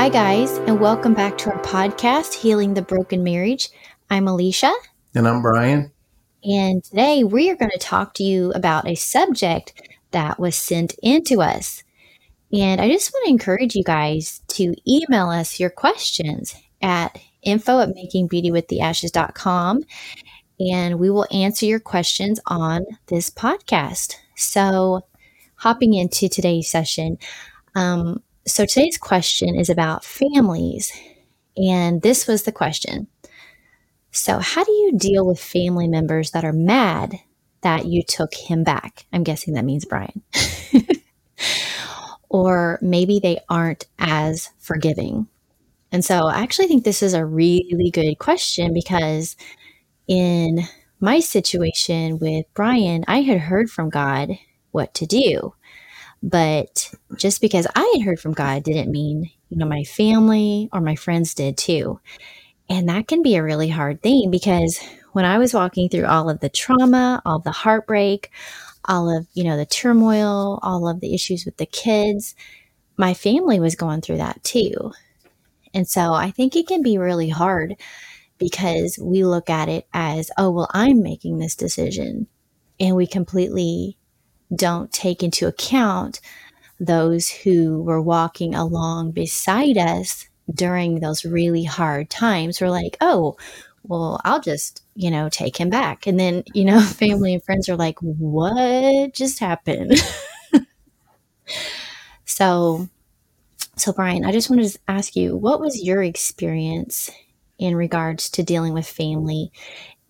Hi, guys, and welcome back to our podcast, Healing the Broken Marriage. I'm Elisha. And I'm Brian. And today we are going to talk to you about a subject that was sent in to us. And I just want to encourage you guys to email us your questions at info at makingbeautywiththeashes.com and we will answer your questions on this podcast. So, hopping into today's session, um, so today's question is about families. And this was the question. So, how do you deal with family members that are mad that you took him back? I'm guessing that means Brian. or maybe they aren't as forgiving. And so I actually think this is a really good question because in my situation with Brian, I had heard from God what to do. But just because I had heard from God didn't mean, you know, my family or my friends did too. And that can be a really hard thing because when I was walking through all of the trauma, all the heartbreak, all of, you know, the turmoil, all of the issues with the kids, my family was going through that too. And so I think it can be really hard because we look at it as, oh, well, I'm making this decision. And we completely don't take into account those who were walking along beside us during those really hard times. We're like, oh, well, I'll just, you know, take him back. And then, you know, family and friends are like, what just happened? so, so, Brian, I just wanted to ask you, what was your experience in regards to dealing with family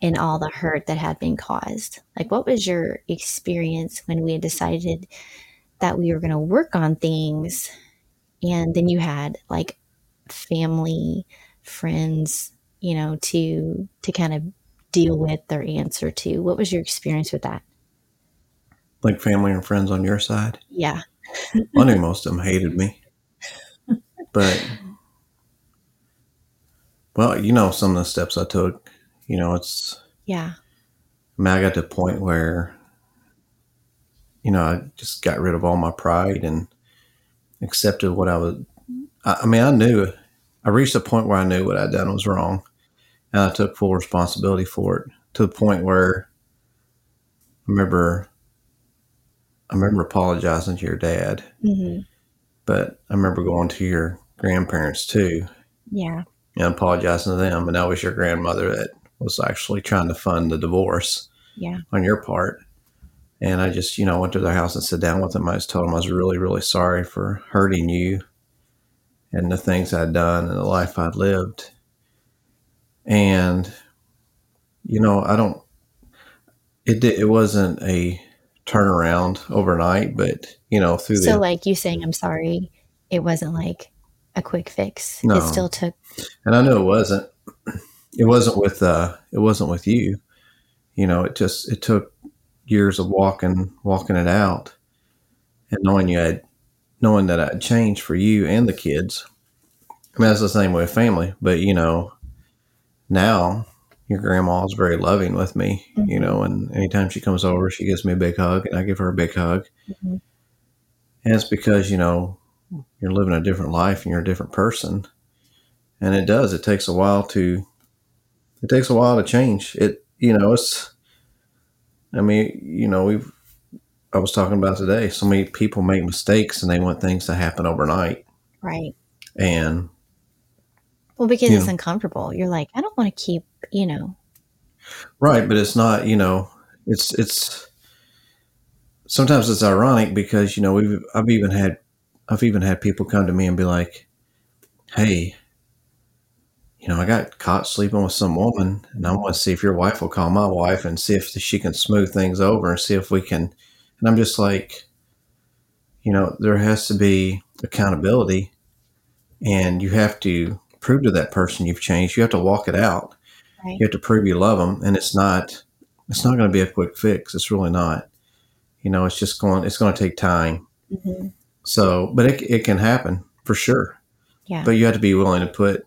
and all the hurt that had been caused? Like, what was your experience when we had decided that we were going to work on things and then you had like family, friends, you know, to to kind of deal with or answer to? What was your experience with that? Like family and friends on your side? Yeah. I knew most of them hated me. But well, you know, some of the steps I took, you know, it's yeah. I, mean, I got to a point where, you know, I just got rid of all my pride and accepted what I was. I, I mean, I knew. I reached a point where I knew what I'd done was wrong, and I took full responsibility for it to the point where I remember. I remember apologizing to your dad, Mm-hmm. but I remember going to your grandparents too Yeah. and apologizing to them. And that was your grandmother that was actually trying to fund the divorce Yeah. on your part. And I just, you know, went to their house and sat down with them. I just told them I was really, really sorry for hurting you and the things I'd done and the life I'd lived. And, you know, I don't, it, it wasn't a turnaround overnight, but, you know, through So, the, like you saying, I'm sorry, it wasn't like a quick fix. No. It still took, and I knew it wasn't, it wasn't with, uh, it wasn't with you. You know, it just, it took years of walking, walking it out and knowing you had, knowing that I'd changed for you and the kids. I mean, that's the same way with family, but you know, now your grandma is very loving with me, you Mhm. know, and anytime she comes over, she gives me a big hug and I give her a big hug. Mhm. And it's because, you know, you're living a different life and you're a different person. And it does, it takes a while to, it takes a while to change. It, you know, it's, I mean, you know, we've, I was talking about today, so many people make mistakes and they want things to happen overnight. right. And Well, because it's uncomfortable. You're like, I don't want to keep, you know, Right, but it's not, you know, it's it's sometimes it's ironic because, you know, we've I've even had I've even had people come to me and be like, "Hey, you know, I got caught sleeping with some woman and I want to see if your wife will call my wife and see if she can smooth things over and see if we can." And I'm just like, you know, there has to be accountability and you have to prove to that person you've changed. You have to walk it out right. you have to prove you love them and it's not it's not going to be a quick fix it's really not you know it's just going it's going to take time hmm so but it, it can happen for sure Yeah. but you have to be willing to put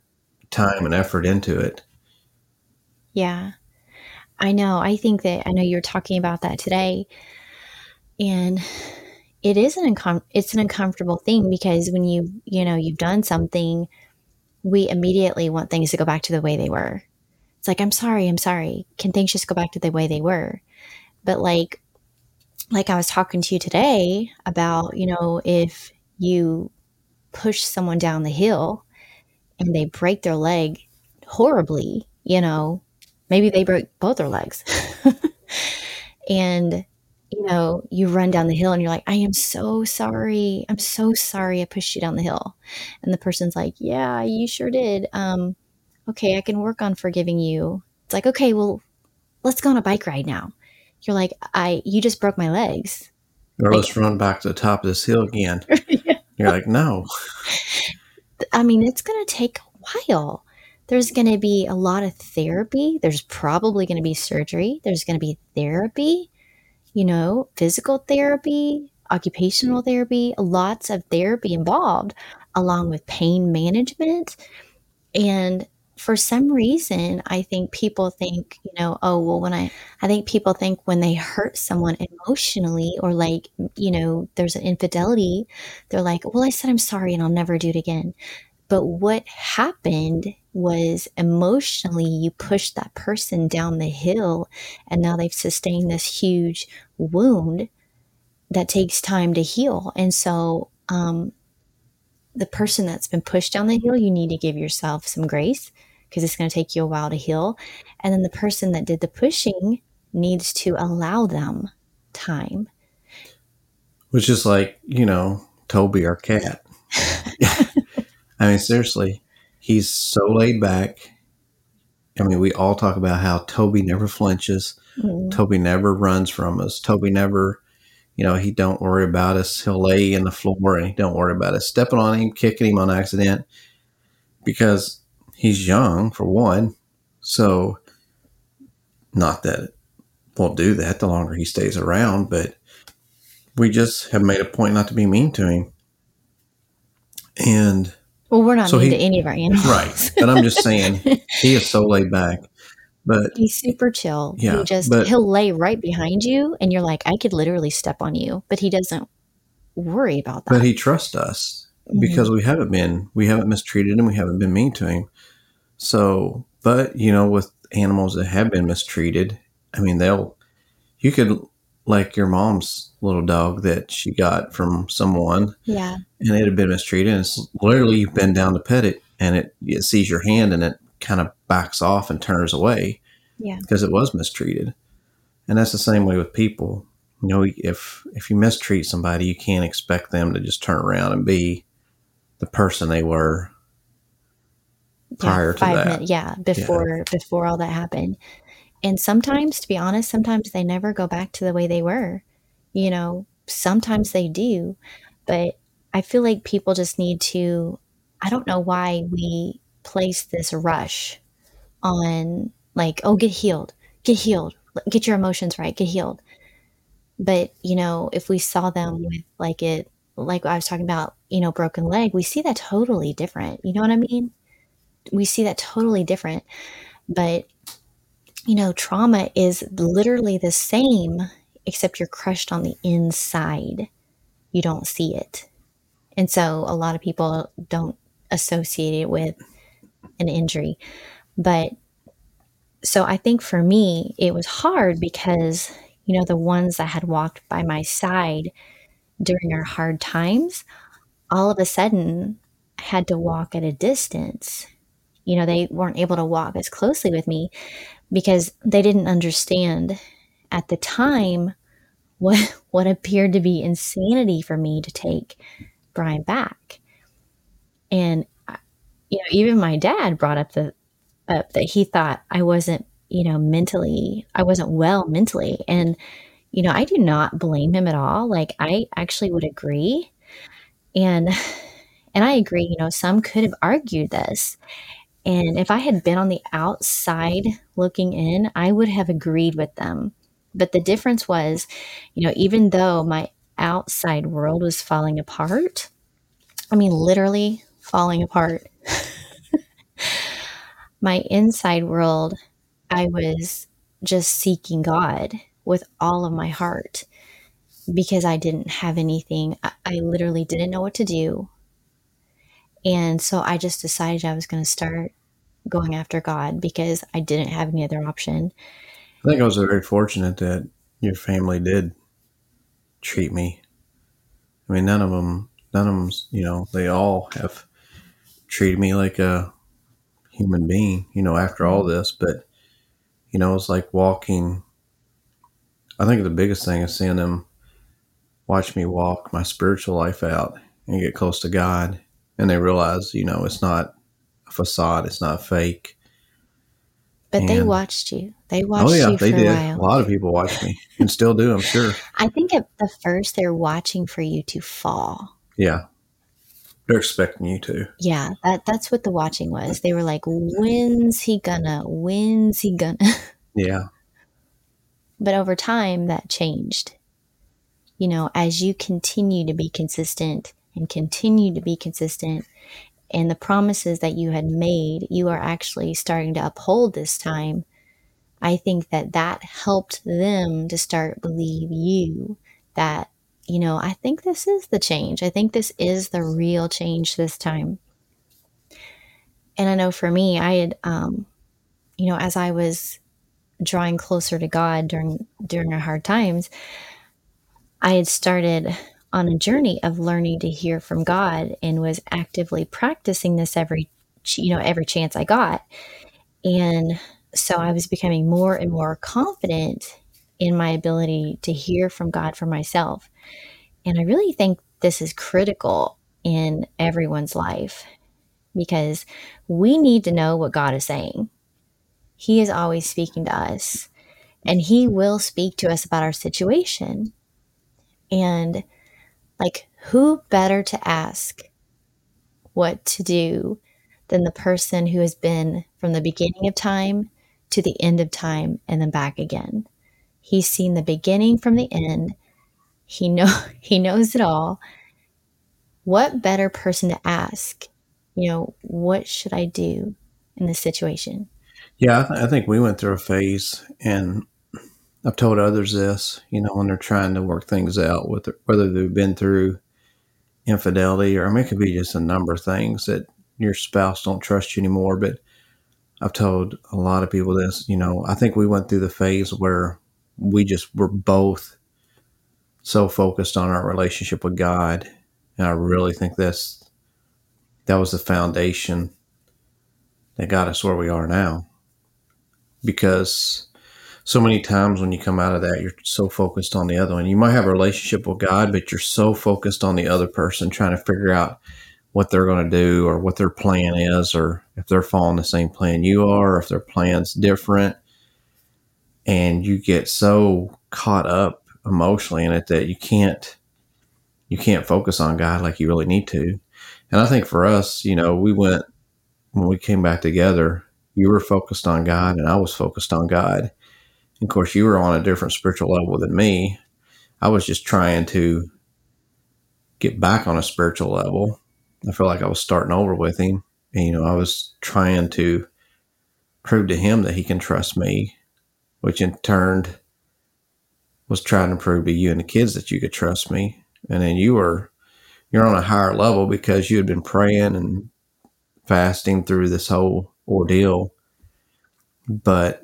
time and effort into it Yeah. I know. I think that I know you're talking about that today. And it is an uncom- it's an uncomfortable thing because when you you know you've done something we immediately want things to go back to the way they were it's like i'm sorry i'm sorry can things just go back to the way they were but like like i was talking to you today about you know if you push someone down the hill and they break their leg horribly you know maybe they broke both their legs and you know, you run down the hill and you're like, I am so sorry. I'm so sorry I pushed you down the hill. And the person's like, Yeah, you sure did. Um, okay, I can work on forgiving you. It's like, okay, well, let's go on a bike ride now. You're like, I you just broke my legs. Or Like- let's run back to the top of this hill again. Yeah. You're like, no. I mean, it's going to take a while. There's going to be a lot of therapy. There's probably going to be surgery. There's going to be therapy, you know, physical therapy, occupational therapy, lots of therapy involved, along with pain management. And for some reason, I think people think, you know, oh, well, when I, I think people think when they hurt someone emotionally or like, you know, there's an infidelity, they're like, well, I said I'm sorry and I'll never do it again. But what happened was emotionally, you pushed that person down the hill, and now they've sustained this huge wound that takes time to heal. And so, um, the person that's been pushed down the hill, you need to give yourself some grace because it's going to take you a while to heal. And then the person that did the pushing needs to allow them time. Which is like, you know, Toby, our cat. I mean, seriously, he's so laid back. I mean, we all talk about how Toby never flinches. Mm. Toby never runs from us. Toby never, you know, he don't worry about us. He'll lay in the floor and he don't worry about us stepping on him, kicking him on accident because he's young for one. So, not that it won't do that the longer he stays around, but we just have made a point not to be mean to him. And Well, we're not So mean he- to any of our animals. right, but I'm just saying he is so laid back. But He's super chill. Yeah, he just but- he'll lay right behind you, and you're like, I could literally step on you, but he doesn't worry about that. but he trusts us because mm-hmm. we haven't been we haven't mistreated him we haven't been mean to him so but you know with animals that have been mistreated i mean they'll you could like your mom's little dog that she got from someone yeah, and it had been mistreated and it's literally you bend down to pet it and it, it sees your hand and it kind of backs off and turns away yeah, because it was mistreated. And that's the same way with people. You know, if if you mistreat somebody, you can't expect them to just turn around and be the person they were prior yeah, to that. minutes, yeah, before before all that happened. And sometimes, to be honest, sometimes they never go back to the way they were. You know, sometimes they do, but I feel like people just need to. I don't know why we place this rush on like, oh, get healed, get healed, get your emotions right, get healed. But you know, if we saw them with like it, like I was talking about, you know, broken leg, we see that totally different. You know what I mean? We see that totally different. But, you know, trauma is literally the same, except you're crushed on the inside. You don't see it. And so a lot of people don't associate it with an injury. But so I think for me, it was hard because, you know, the ones that had walked by my side during our hard times, all of a sudden had to walk at a distance you know they weren't able to walk as closely with me because they didn't understand at the time what what appeared to be insanity for me to take Brian back. And uh, you know even my dad brought up the up that he thought I wasn't you know mentally I wasn't well mentally. And you know I do not blame him at all. Like I actually would agree. And and I agree you know some could have argued this and if I had been on the outside looking in, I would have agreed with them. But the difference was, you know, even though my outside world was falling apart, I mean, literally falling apart, my inside world, I was just seeking God with all of my heart. because I didn't have anything. I, I literally didn't know what to do. And so I just decided I was going to start going after God because I didn't have any other option. I think I was very fortunate that your family did treat me. I mean, none of them, none of them, you know, they all have treated me like a human being, you know, after all mm-hmm. this. But, you know, it's like walking. I think the biggest thing is seeing them watch me walk my spiritual life out and get close to God. And they realize, you know, it's not a facade, it's not fake. But and, they watched you. They oh, watched oh, yeah, you for they did. a while. A lot of people watched me and still do, I'm sure. I think at the first they're watching for you to fall. Yeah. They're expecting you to. Yeah, that that's what the watching was. They were like, "When's he gonna? When's he gonna?" Yeah. But over time, that changed. You know, as you continue to be consistent and continue to be consistent, and the promises that you had made, you are actually starting to uphold this time. I think that that helped them to start believe you that you know, I think this is the change. I think this is the real change this time. And I know for me, I had, um, you know, as I was drawing closer to God during during our hard times, I had started on a journey of learning to hear from God and was actively practicing this every you know every chance I got. And so I was becoming more and more confident in my ability to hear from God for myself. And I really think this is critical in everyone's life because we need to know what God is saying. He is always speaking to us, and He will speak to us about our situation. And, like, who better to ask what to do than the person who has been from the beginning of time to the end of time and then back again? He's seen the beginning from the end. He know he knows it all. What better person to ask? You know, what should I do in this situation? Yeah, I, I think we went through a phase, and I've told others this. You know, when they're trying to work things out, with whether they've been through infidelity, or I mean, it could be just a number of things that your spouse don't trust you anymore. But I've told a lot of people this. You know, I think we went through the phase where we just were both so focused on our relationship with God. And I really think that's that was the foundation that got us where we are now. Because so many times when you come out of that, you're so focused on the other one. You might have a relationship with God, but you're so focused on the other person, trying to figure out what they're going to do or what their plan is, or if they're following the same plan you are, or if their plan's different and you get so caught up emotionally in it that you can't you can't focus on God like you really need to. And I think for us, you know, we went when we came back together, you were focused on God and I was focused on God. Of course, you were on a different spiritual level than me. I was just trying to get back on a spiritual level. I feel like I was starting over with him. And, you know, I was trying to prove to him that he can trust me which in turn was trying to prove to you and the kids that you could trust me. And then you were you're on a higher level because you had been praying and fasting through this whole ordeal. But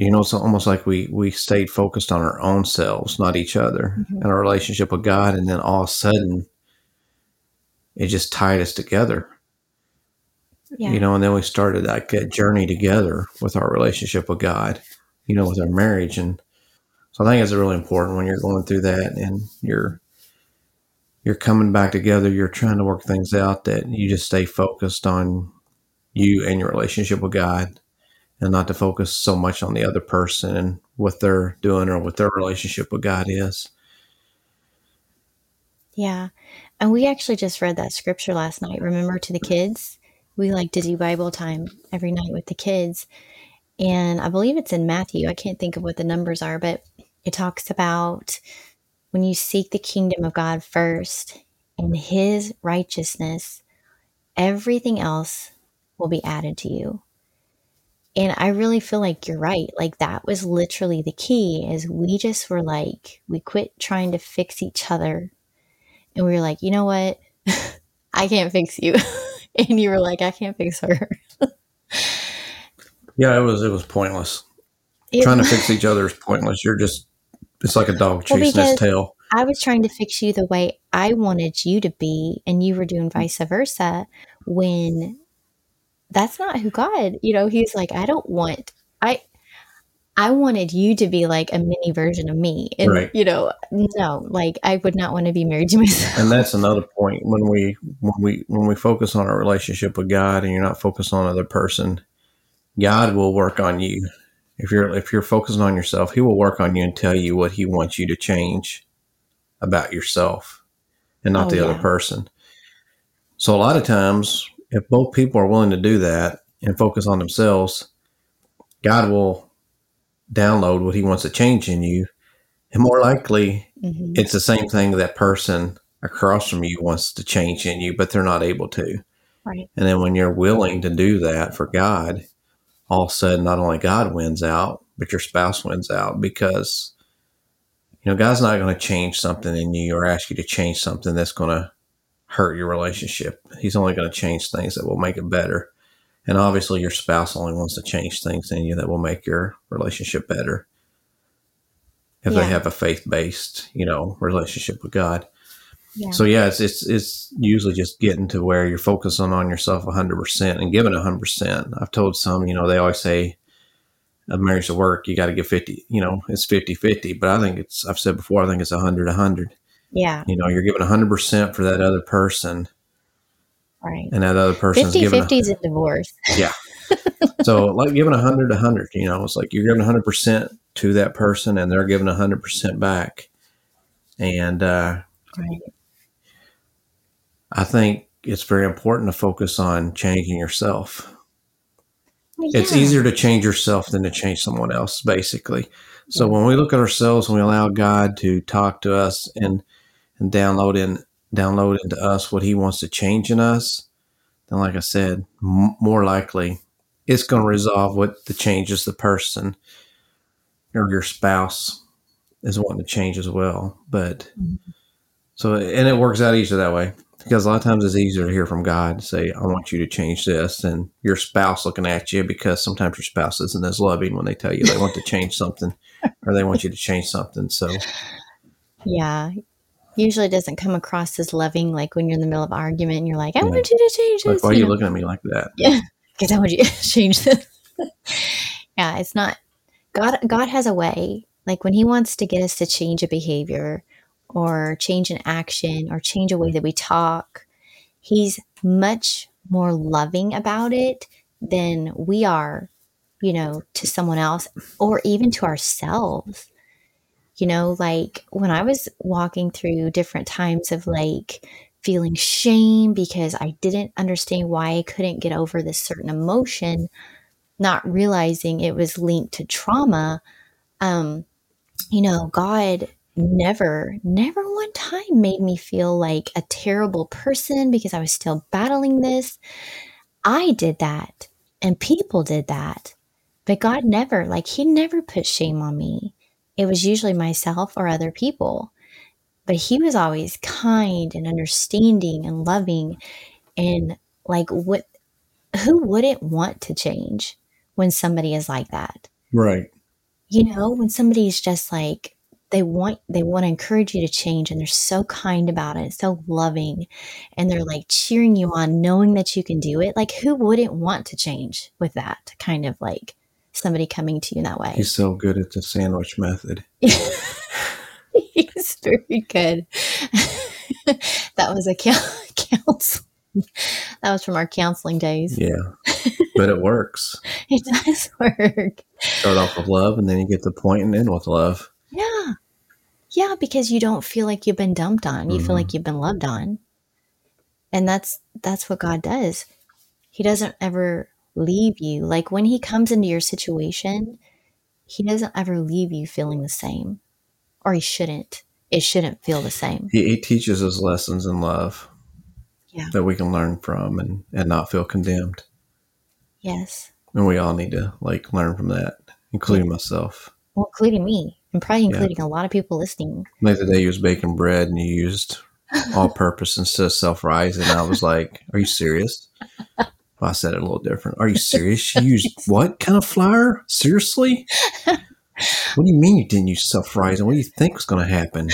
you know, it's almost like we we stayed focused on our own selves, not each other, mm-hmm. and our relationship with God. And then all of a sudden, it just tied us together. Yeah. You know, and then we started that journey together with our relationship with God you know, with our marriage. And so I think it's really important when you're going through that and you're you're coming back together, you're trying to work things out that you just stay focused on you and your relationship with God and not to focus so much on the other person and what they're doing or what their relationship with God is. Yeah. And we actually just read that scripture last night. Remember to the kids? We like to do Bible time every night with the kids. And I believe it's in Matthew. I can't think of what the numbers are, but it talks about when you seek the kingdom of God first and his righteousness, everything else will be added to you. And I really feel like you're right. Like that was literally the key is we just were like we quit trying to fix each other. And we were like, "You know what? I can't fix you." and you were like, "I can't fix her." Yeah, it was it was pointless. It- Trying to fix each other is pointless. You're just it's like a dog chasing because- its tail. I was trying to fix you the way I wanted you to be, and you were doing mm. vice versa. When that's not who God, you know, He's like, I don't want, I, I wanted you to be like a mini version of me, and Right. you know, no, like I would not want to be married to myself. And that's another point when we when we when we focus on our relationship with God and you're not focused on other person, God will work on you. If you're if you're focusing on yourself, He will work on you and tell you what He wants you to change about yourself and not Oh, the other person. So a lot of times, if both people are willing to do that and focus on themselves, God will download what He wants to change in you, and more likely Mhm. it's the same thing that person across from you wants to change in you, but they're not able to. Right. And then when you're willing to do that for God, all of a sudden, not only God wins out, but your spouse wins out because, you know, God's not going to change something in you or ask you to change something that's going to hurt your relationship. He's only going to change things that will make it better. And obviously, your spouse only wants to change things in you that will make your relationship better if Yeah. they have a faith based, you know, relationship with God. Yeah. So yeah, it's it's it's usually just getting to where you're focusing on yourself 100% and giving 100%. I've told some, you know, they always say a marriage to work, you got to give 50, you know, it's 50-50, but I think it's I've said before, I think it's 100 100. Yeah. You know, you're giving 100% for that other person Right. and that other person's 50 giving 50 is a divorce. Yeah. so like giving 100 100, you know, it's like you're giving 100% to that person and they're giving 100% back. And uh Right. I think it's very important to focus on changing yourself. It's Yeah. easier to change yourself than to change someone else, basically. So when we look at ourselves and we allow God to talk to us and and download in download into us what He wants to change in us, then like I said, m- more likely it's going to resolve what the changes the person or your spouse is wanting to change as well. But Mhm. so and it works out easier that way because a lot of times it's easier to hear from God say, "I want you to change this," and your spouse looking at you because sometimes your spouse isn't as loving when they tell you they want to change something or they want you to change something. So Yeah. Usually doesn't come across as loving, like when you're in the middle of an argument and you're like, I Yeah. want you to change like, this. why are you you know? looking at me like that? Yeah. Because I want you to change this. yeah, it's not God. God has a way. Like when He wants to get us to change a behavior, or change an action, or change a way that we talk, He's much more loving about it than we are. You know, to someone else, or even to ourselves. You know, like when I was walking through different times of like feeling shame because I didn't understand why I couldn't get over this certain emotion, not realizing it was linked to trauma. Um, you know, God never, never one time made me feel like a terrible person because I was still battling this. I did that and people did that. But God never, like, He never put shame on me. It was usually myself or other people but he was always kind and understanding and loving and like what who wouldn't want to change when somebody is like that Right. you know when somebody's just like they want they want to encourage you to change and they're so kind about it so loving and they're like cheering you on knowing that you can do it like who wouldn't want to change with that kind of like somebody coming to you in that way He's so good at the sandwich method. He's very good. that was a coun- counsel. That was from our counseling days. Yeah. but it works. It does work. Start off with love and then you get the point and end with love. Yeah. Yeah, because you don't feel like you've been dumped on. You feel Mhm. like you've been loved on. And that's that's what God does. He doesn't ever leave you. Like when he comes into your situation, he doesn't ever leave you feeling the same. Or he shouldn't. It shouldn't feel the same. He, he teaches us lessons in love Yeah. that we can learn from and, and not feel condemned. Yes. and we all need to like learn from that, including myself. Well, including me, and probably including yeah. a lot of people listening. Like the day you was baking bread and you used all-purpose instead of self-rising, I was like, "Are you serious?" Well, I said it a little different. Are you serious? You used what kind of flour? Seriously? What do you mean you didn't use self-rising? What do you think was going to happen?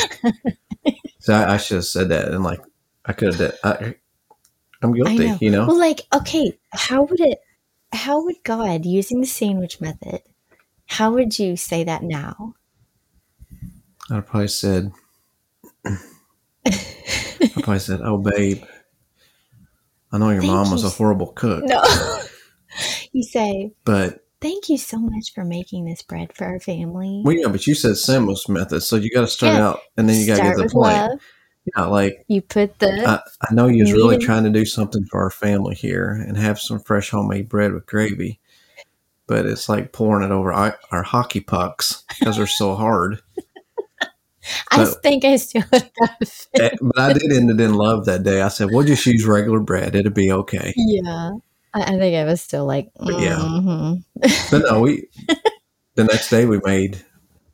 so I, I, should have said that, and like I could have. I, I'm guilty, know. you know. Well, like okay, how would it? How would God using the sandwich method? How would you say that now? I'd probably said. I probably said, "Oh, babe, I know your Thank mom was a horrible cook." No, you say, but Thank you so much for making this bread for our family. Well, yeah, but you said sandwich method, so you got to start yeah. out and then you got to get the point. Love. Yeah, like you put the. I, I know you was really trying to do something for our family here and have some fresh homemade bread with gravy, but it's like pouring it over our, our hockey pucks because they're so hard. I but, think I still got eh, But I did end it in love that day. I said, "We'll just use regular bread; it'll be okay." Yeah, I, I think I was still like, mm-hmm. yeah. but no, we the next day we made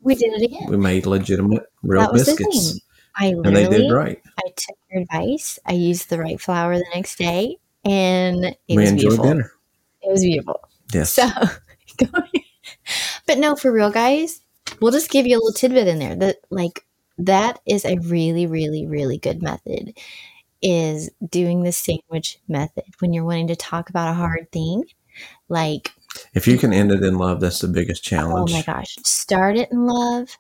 we did it again. We made legitimate real biscuits. I and they did right. I took your advice. I used the right flour the next day, and it we was beautiful. Dinner. It was beautiful. Yes. So, but no, for real, guys, we'll just give you a little tidbit in there that like that is a really, really, really good method is doing the sandwich method when you're wanting to talk about a hard thing. Like, if you can end it in love, that's the biggest challenge. Oh my gosh. Start it in love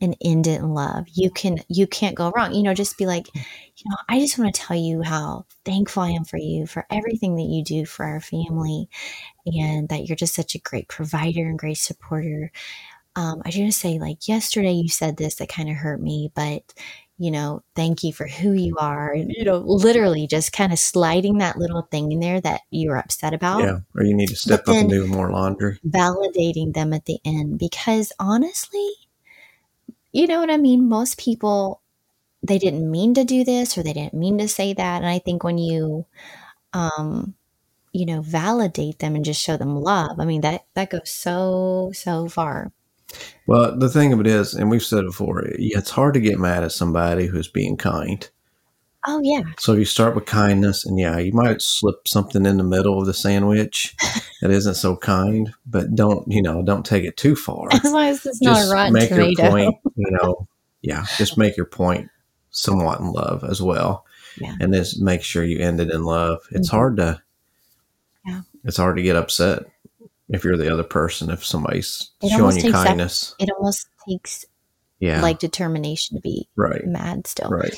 and end it in love. You can, you can't go wrong. You know, just be like, you know, I just want to tell you how thankful I am for you for everything that you do for our family and that you're just such a great provider and great supporter. Um, I just say, like, yesterday you said this that kind of hurt me, but you know, thank you for who you are. And, you know, literally just kind of sliding that little thing in there that you were upset about. Yeah. Or you need to step up and do more laundry. Validating them at the end. Because honestly, you know what I mean? Most people, they didn't mean to do this or they didn't mean to say that. And I think when you, um, you know, validate them and just show them love, I mean, that, that goes so, so far. Well, the thing of it is, and we've said it before, it's hard to get mad at somebody who's being kind. Oh yeah. So if you start with kindness, and yeah, you might slip something in the middle of the sandwich that isn't so kind, but don't you know? Don't take it too far. As long as it's not a rotten make tomato. Your point, you know, yeah, just make your point somewhat in love as well, yeah. and just make sure you end it in love. It's mm-hmm. hard to, yeah, it's hard to get upset if you're the other person if somebody's it showing you kindness. that, it almost takes yeah. like determination to be right. mad still. Right.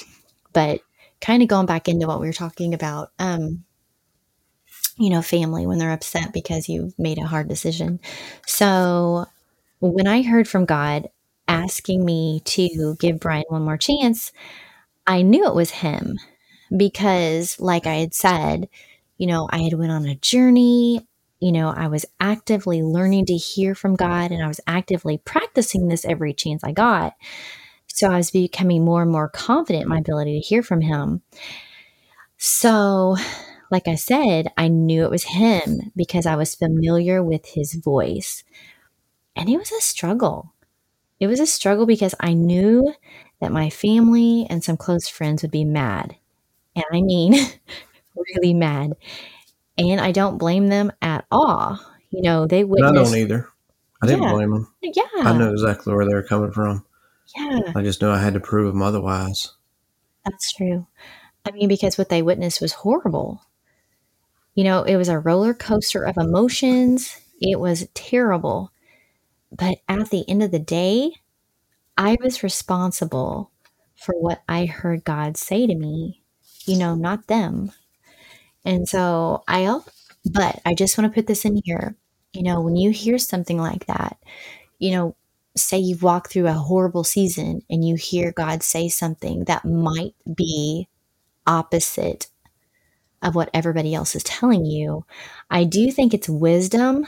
But kind of going back into what we were talking about um you know family when they're upset because you made a hard decision. So when i heard from god asking me to give brian one more chance i knew it was him because like i had said you know i had went on a journey you know, I was actively learning to hear from God and I was actively practicing this every chance I got. So I was becoming more and more confident in my ability to hear from Him. So, like I said, I knew it was Him because I was familiar with His voice. And it was a struggle. It was a struggle because I knew that my family and some close friends would be mad. And I mean, really mad and I don't blame them at all. You know, they would. I don't either. I didn't yeah. blame them. Yeah, I know exactly where they were coming from. Yeah, I just knew I had to prove them otherwise. That's true. I mean, because what they witnessed was horrible. You know, it was a roller coaster of emotions. It was terrible. But at the end of the day, I was responsible for what I heard God say to me, you know, not them. And so I'll, but I just want to put this in here. You know, when you hear something like that, you know, say you've walked through a horrible season and you hear God say something that might be opposite of what everybody else is telling you, I do think it's wisdom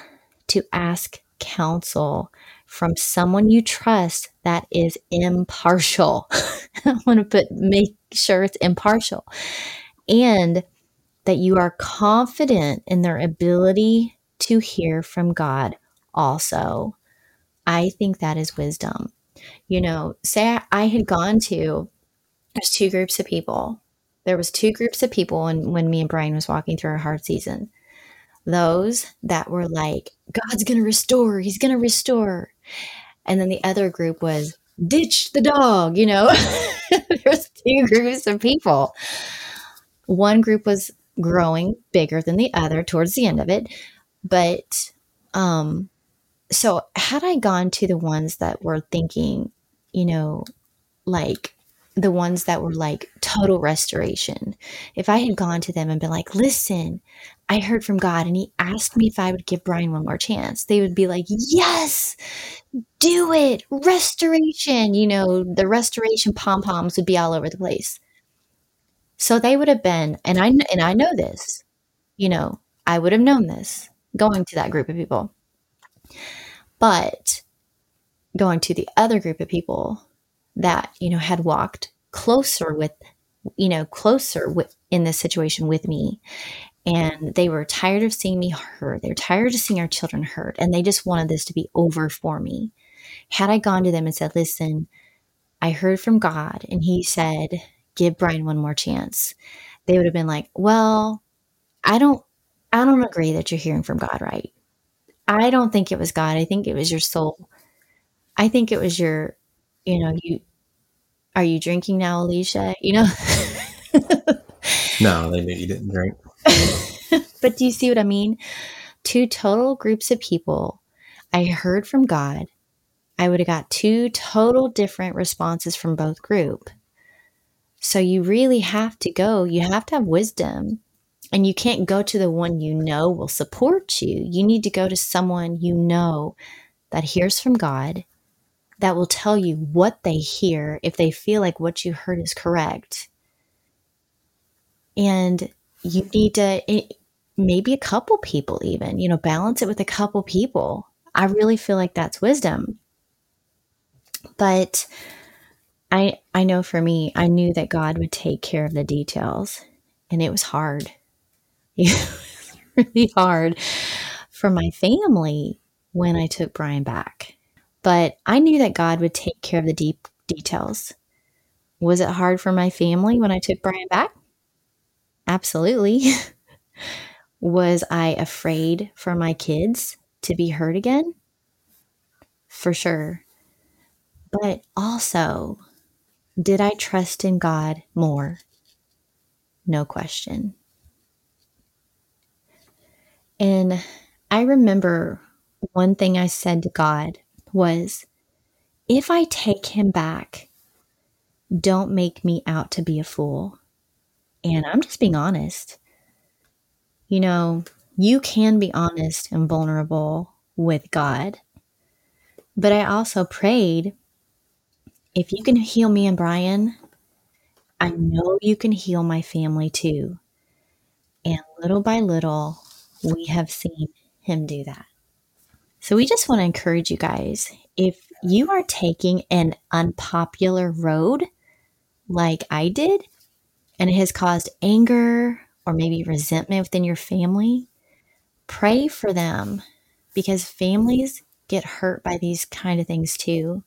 to ask counsel from someone you trust that is impartial. I want to put make sure it's impartial. And that you are confident in their ability to hear from God also. I think that is wisdom. You know, say I had gone to there's two groups of people. There was two groups of people when, when me and Brian was walking through our hard season. Those that were like, God's gonna restore, he's gonna restore. And then the other group was ditch the dog, you know. There's two groups of people. One group was growing bigger than the other towards the end of it. But um so had I gone to the ones that were thinking, you know, like the ones that were like total restoration, if I had gone to them and been like, listen, I heard from God and he asked me if I would give Brian one more chance, they would be like, yes, do it. Restoration. You know, the restoration pom poms would be all over the place. So they would have been, and I, and I know this, you know, I would have known this going to that group of people. But going to the other group of people that, you know, had walked closer with, you know, closer with, in this situation with me. And they were tired of seeing me hurt. They were tired of seeing our children hurt. And they just wanted this to be over for me. Had I gone to them and said, listen, I heard from God and he said, give Brian one more chance, they would have been like, well, I don't, I don't agree that you're hearing from God right. I don't think it was God. I think it was your soul. I think it was your, you know, you are you drinking now, Elisha? You know? no, they knew you didn't drink. but do you see what I mean? Two total groups of people. I heard from God. I would have got two total different responses from both group. So you really have to go, you have to have wisdom and you can't go to the one you know will support you. You need to go to someone you know that hears from God, that will tell you what they hear if they feel like what you heard is correct. And you need to, it, maybe a couple people, even, you know, balance it with a couple people. I really feel like that's wisdom. But I I know for me, I knew that God would take care of the details, and it was hard. It was really hard for my family when I took Brian back. But I knew that God would take care of the deep details. Was it hard for my family when I took Brian back? Absolutely. Was I afraid for my kids to be hurt again? For sure. But also, did I trust in God more? No question. And I remember one thing I said to God was, if I take him back, don't make me out to be a fool. And I'm just being honest. You know, you can be honest and vulnerable with God. But I also prayed if you can heal me and Brian, I know you can heal my family too. And little by little, we have seen him do that. So we just want to encourage you guys if you are taking an unpopular road like I did, and it has caused anger or maybe resentment within your family, pray for them because families get hurt by these kind of things too.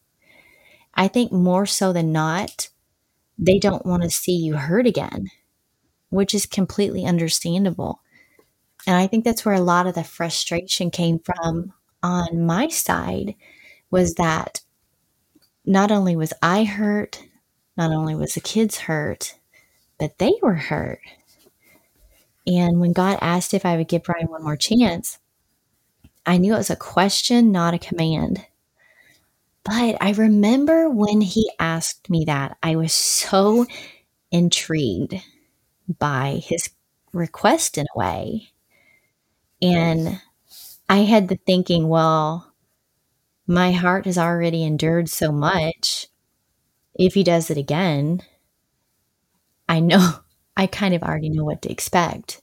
I think more so than not, they don't want to see you hurt again, which is completely understandable. And I think that's where a lot of the frustration came from on my side was that not only was I hurt, not only was the kids hurt, but they were hurt. And when God asked if I would give Brian one more chance, I knew it was a question, not a command. But I remember when he asked me that, I was so intrigued by his request in a way. And I had the thinking, well, my heart has already endured so much. If he does it again, I know, I kind of already know what to expect.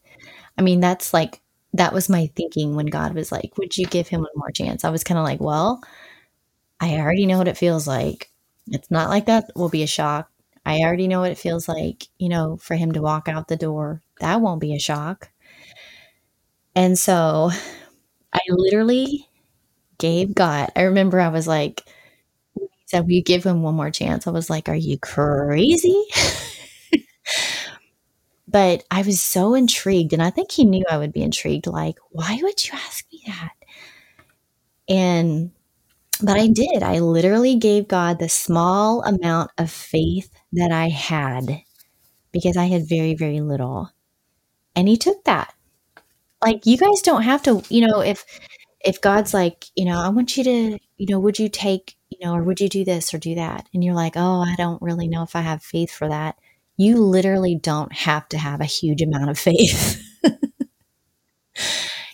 I mean, that's like, that was my thinking when God was like, Would you give him one more chance? I was kind of like, Well, I already know what it feels like. It's not like that will be a shock. I already know what it feels like, you know, for him to walk out the door. That won't be a shock. And so I literally gave God. I remember I was like, he said, "Will you give him one more chance?" I was like, "Are you crazy?" but I was so intrigued, and I think he knew I would be intrigued. Like, why would you ask me that? And but I did. I literally gave God the small amount of faith that I had because I had very, very little. And he took that. Like you guys don't have to, you know, if if God's like, you know, I want you to, you know, would you take, you know, or would you do this or do that? And you're like, oh, I don't really know if I have faith for that. You literally don't have to have a huge amount of faith.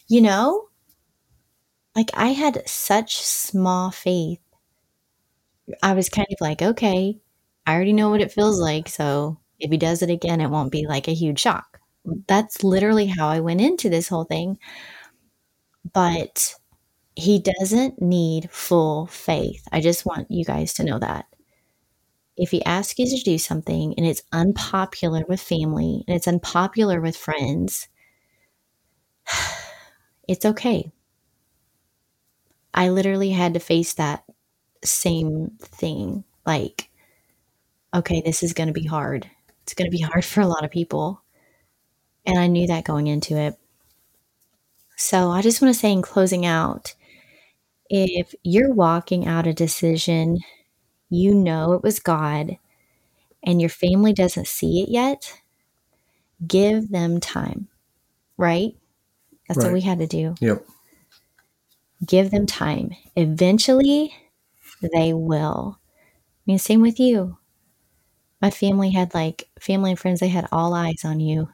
you know? Like I had such small faith. I was kind of like, okay, I already know what it feels like. So if he does it again, it won't be like a huge shock. That's literally how I went into this whole thing. But he doesn't need full faith. I just want you guys to know that. If he asks you to do something and it's unpopular with family and it's unpopular with friends, it's okay. I literally had to face that same thing. Like, okay, this is going to be hard. It's going to be hard for a lot of people. And I knew that going into it. So I just want to say in closing out if you're walking out a decision, you know it was God, and your family doesn't see it yet, give them time, right? That's right. what we had to do. Yep. Give them time. Eventually, they will. I mean, same with you. My family had like family and friends, they had all eyes on you.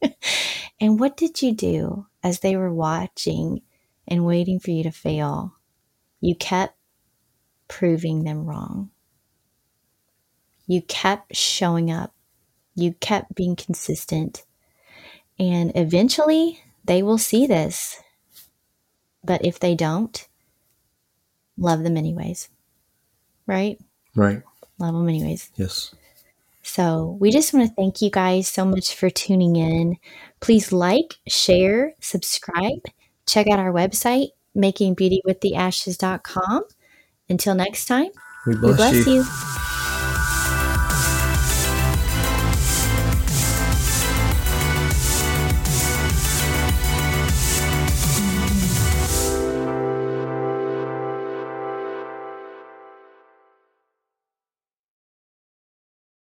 and what did you do as they were watching and waiting for you to fail? You kept proving them wrong. You kept showing up. You kept being consistent. And eventually, they will see this but if they don't, love them anyways. Right? Right. Love them anyways. Yes. So we just want to thank you guys so much for tuning in. Please like, share, subscribe. Check out our website, makingbeautywiththeashes.com. Until next time, we bless, we bless you. you.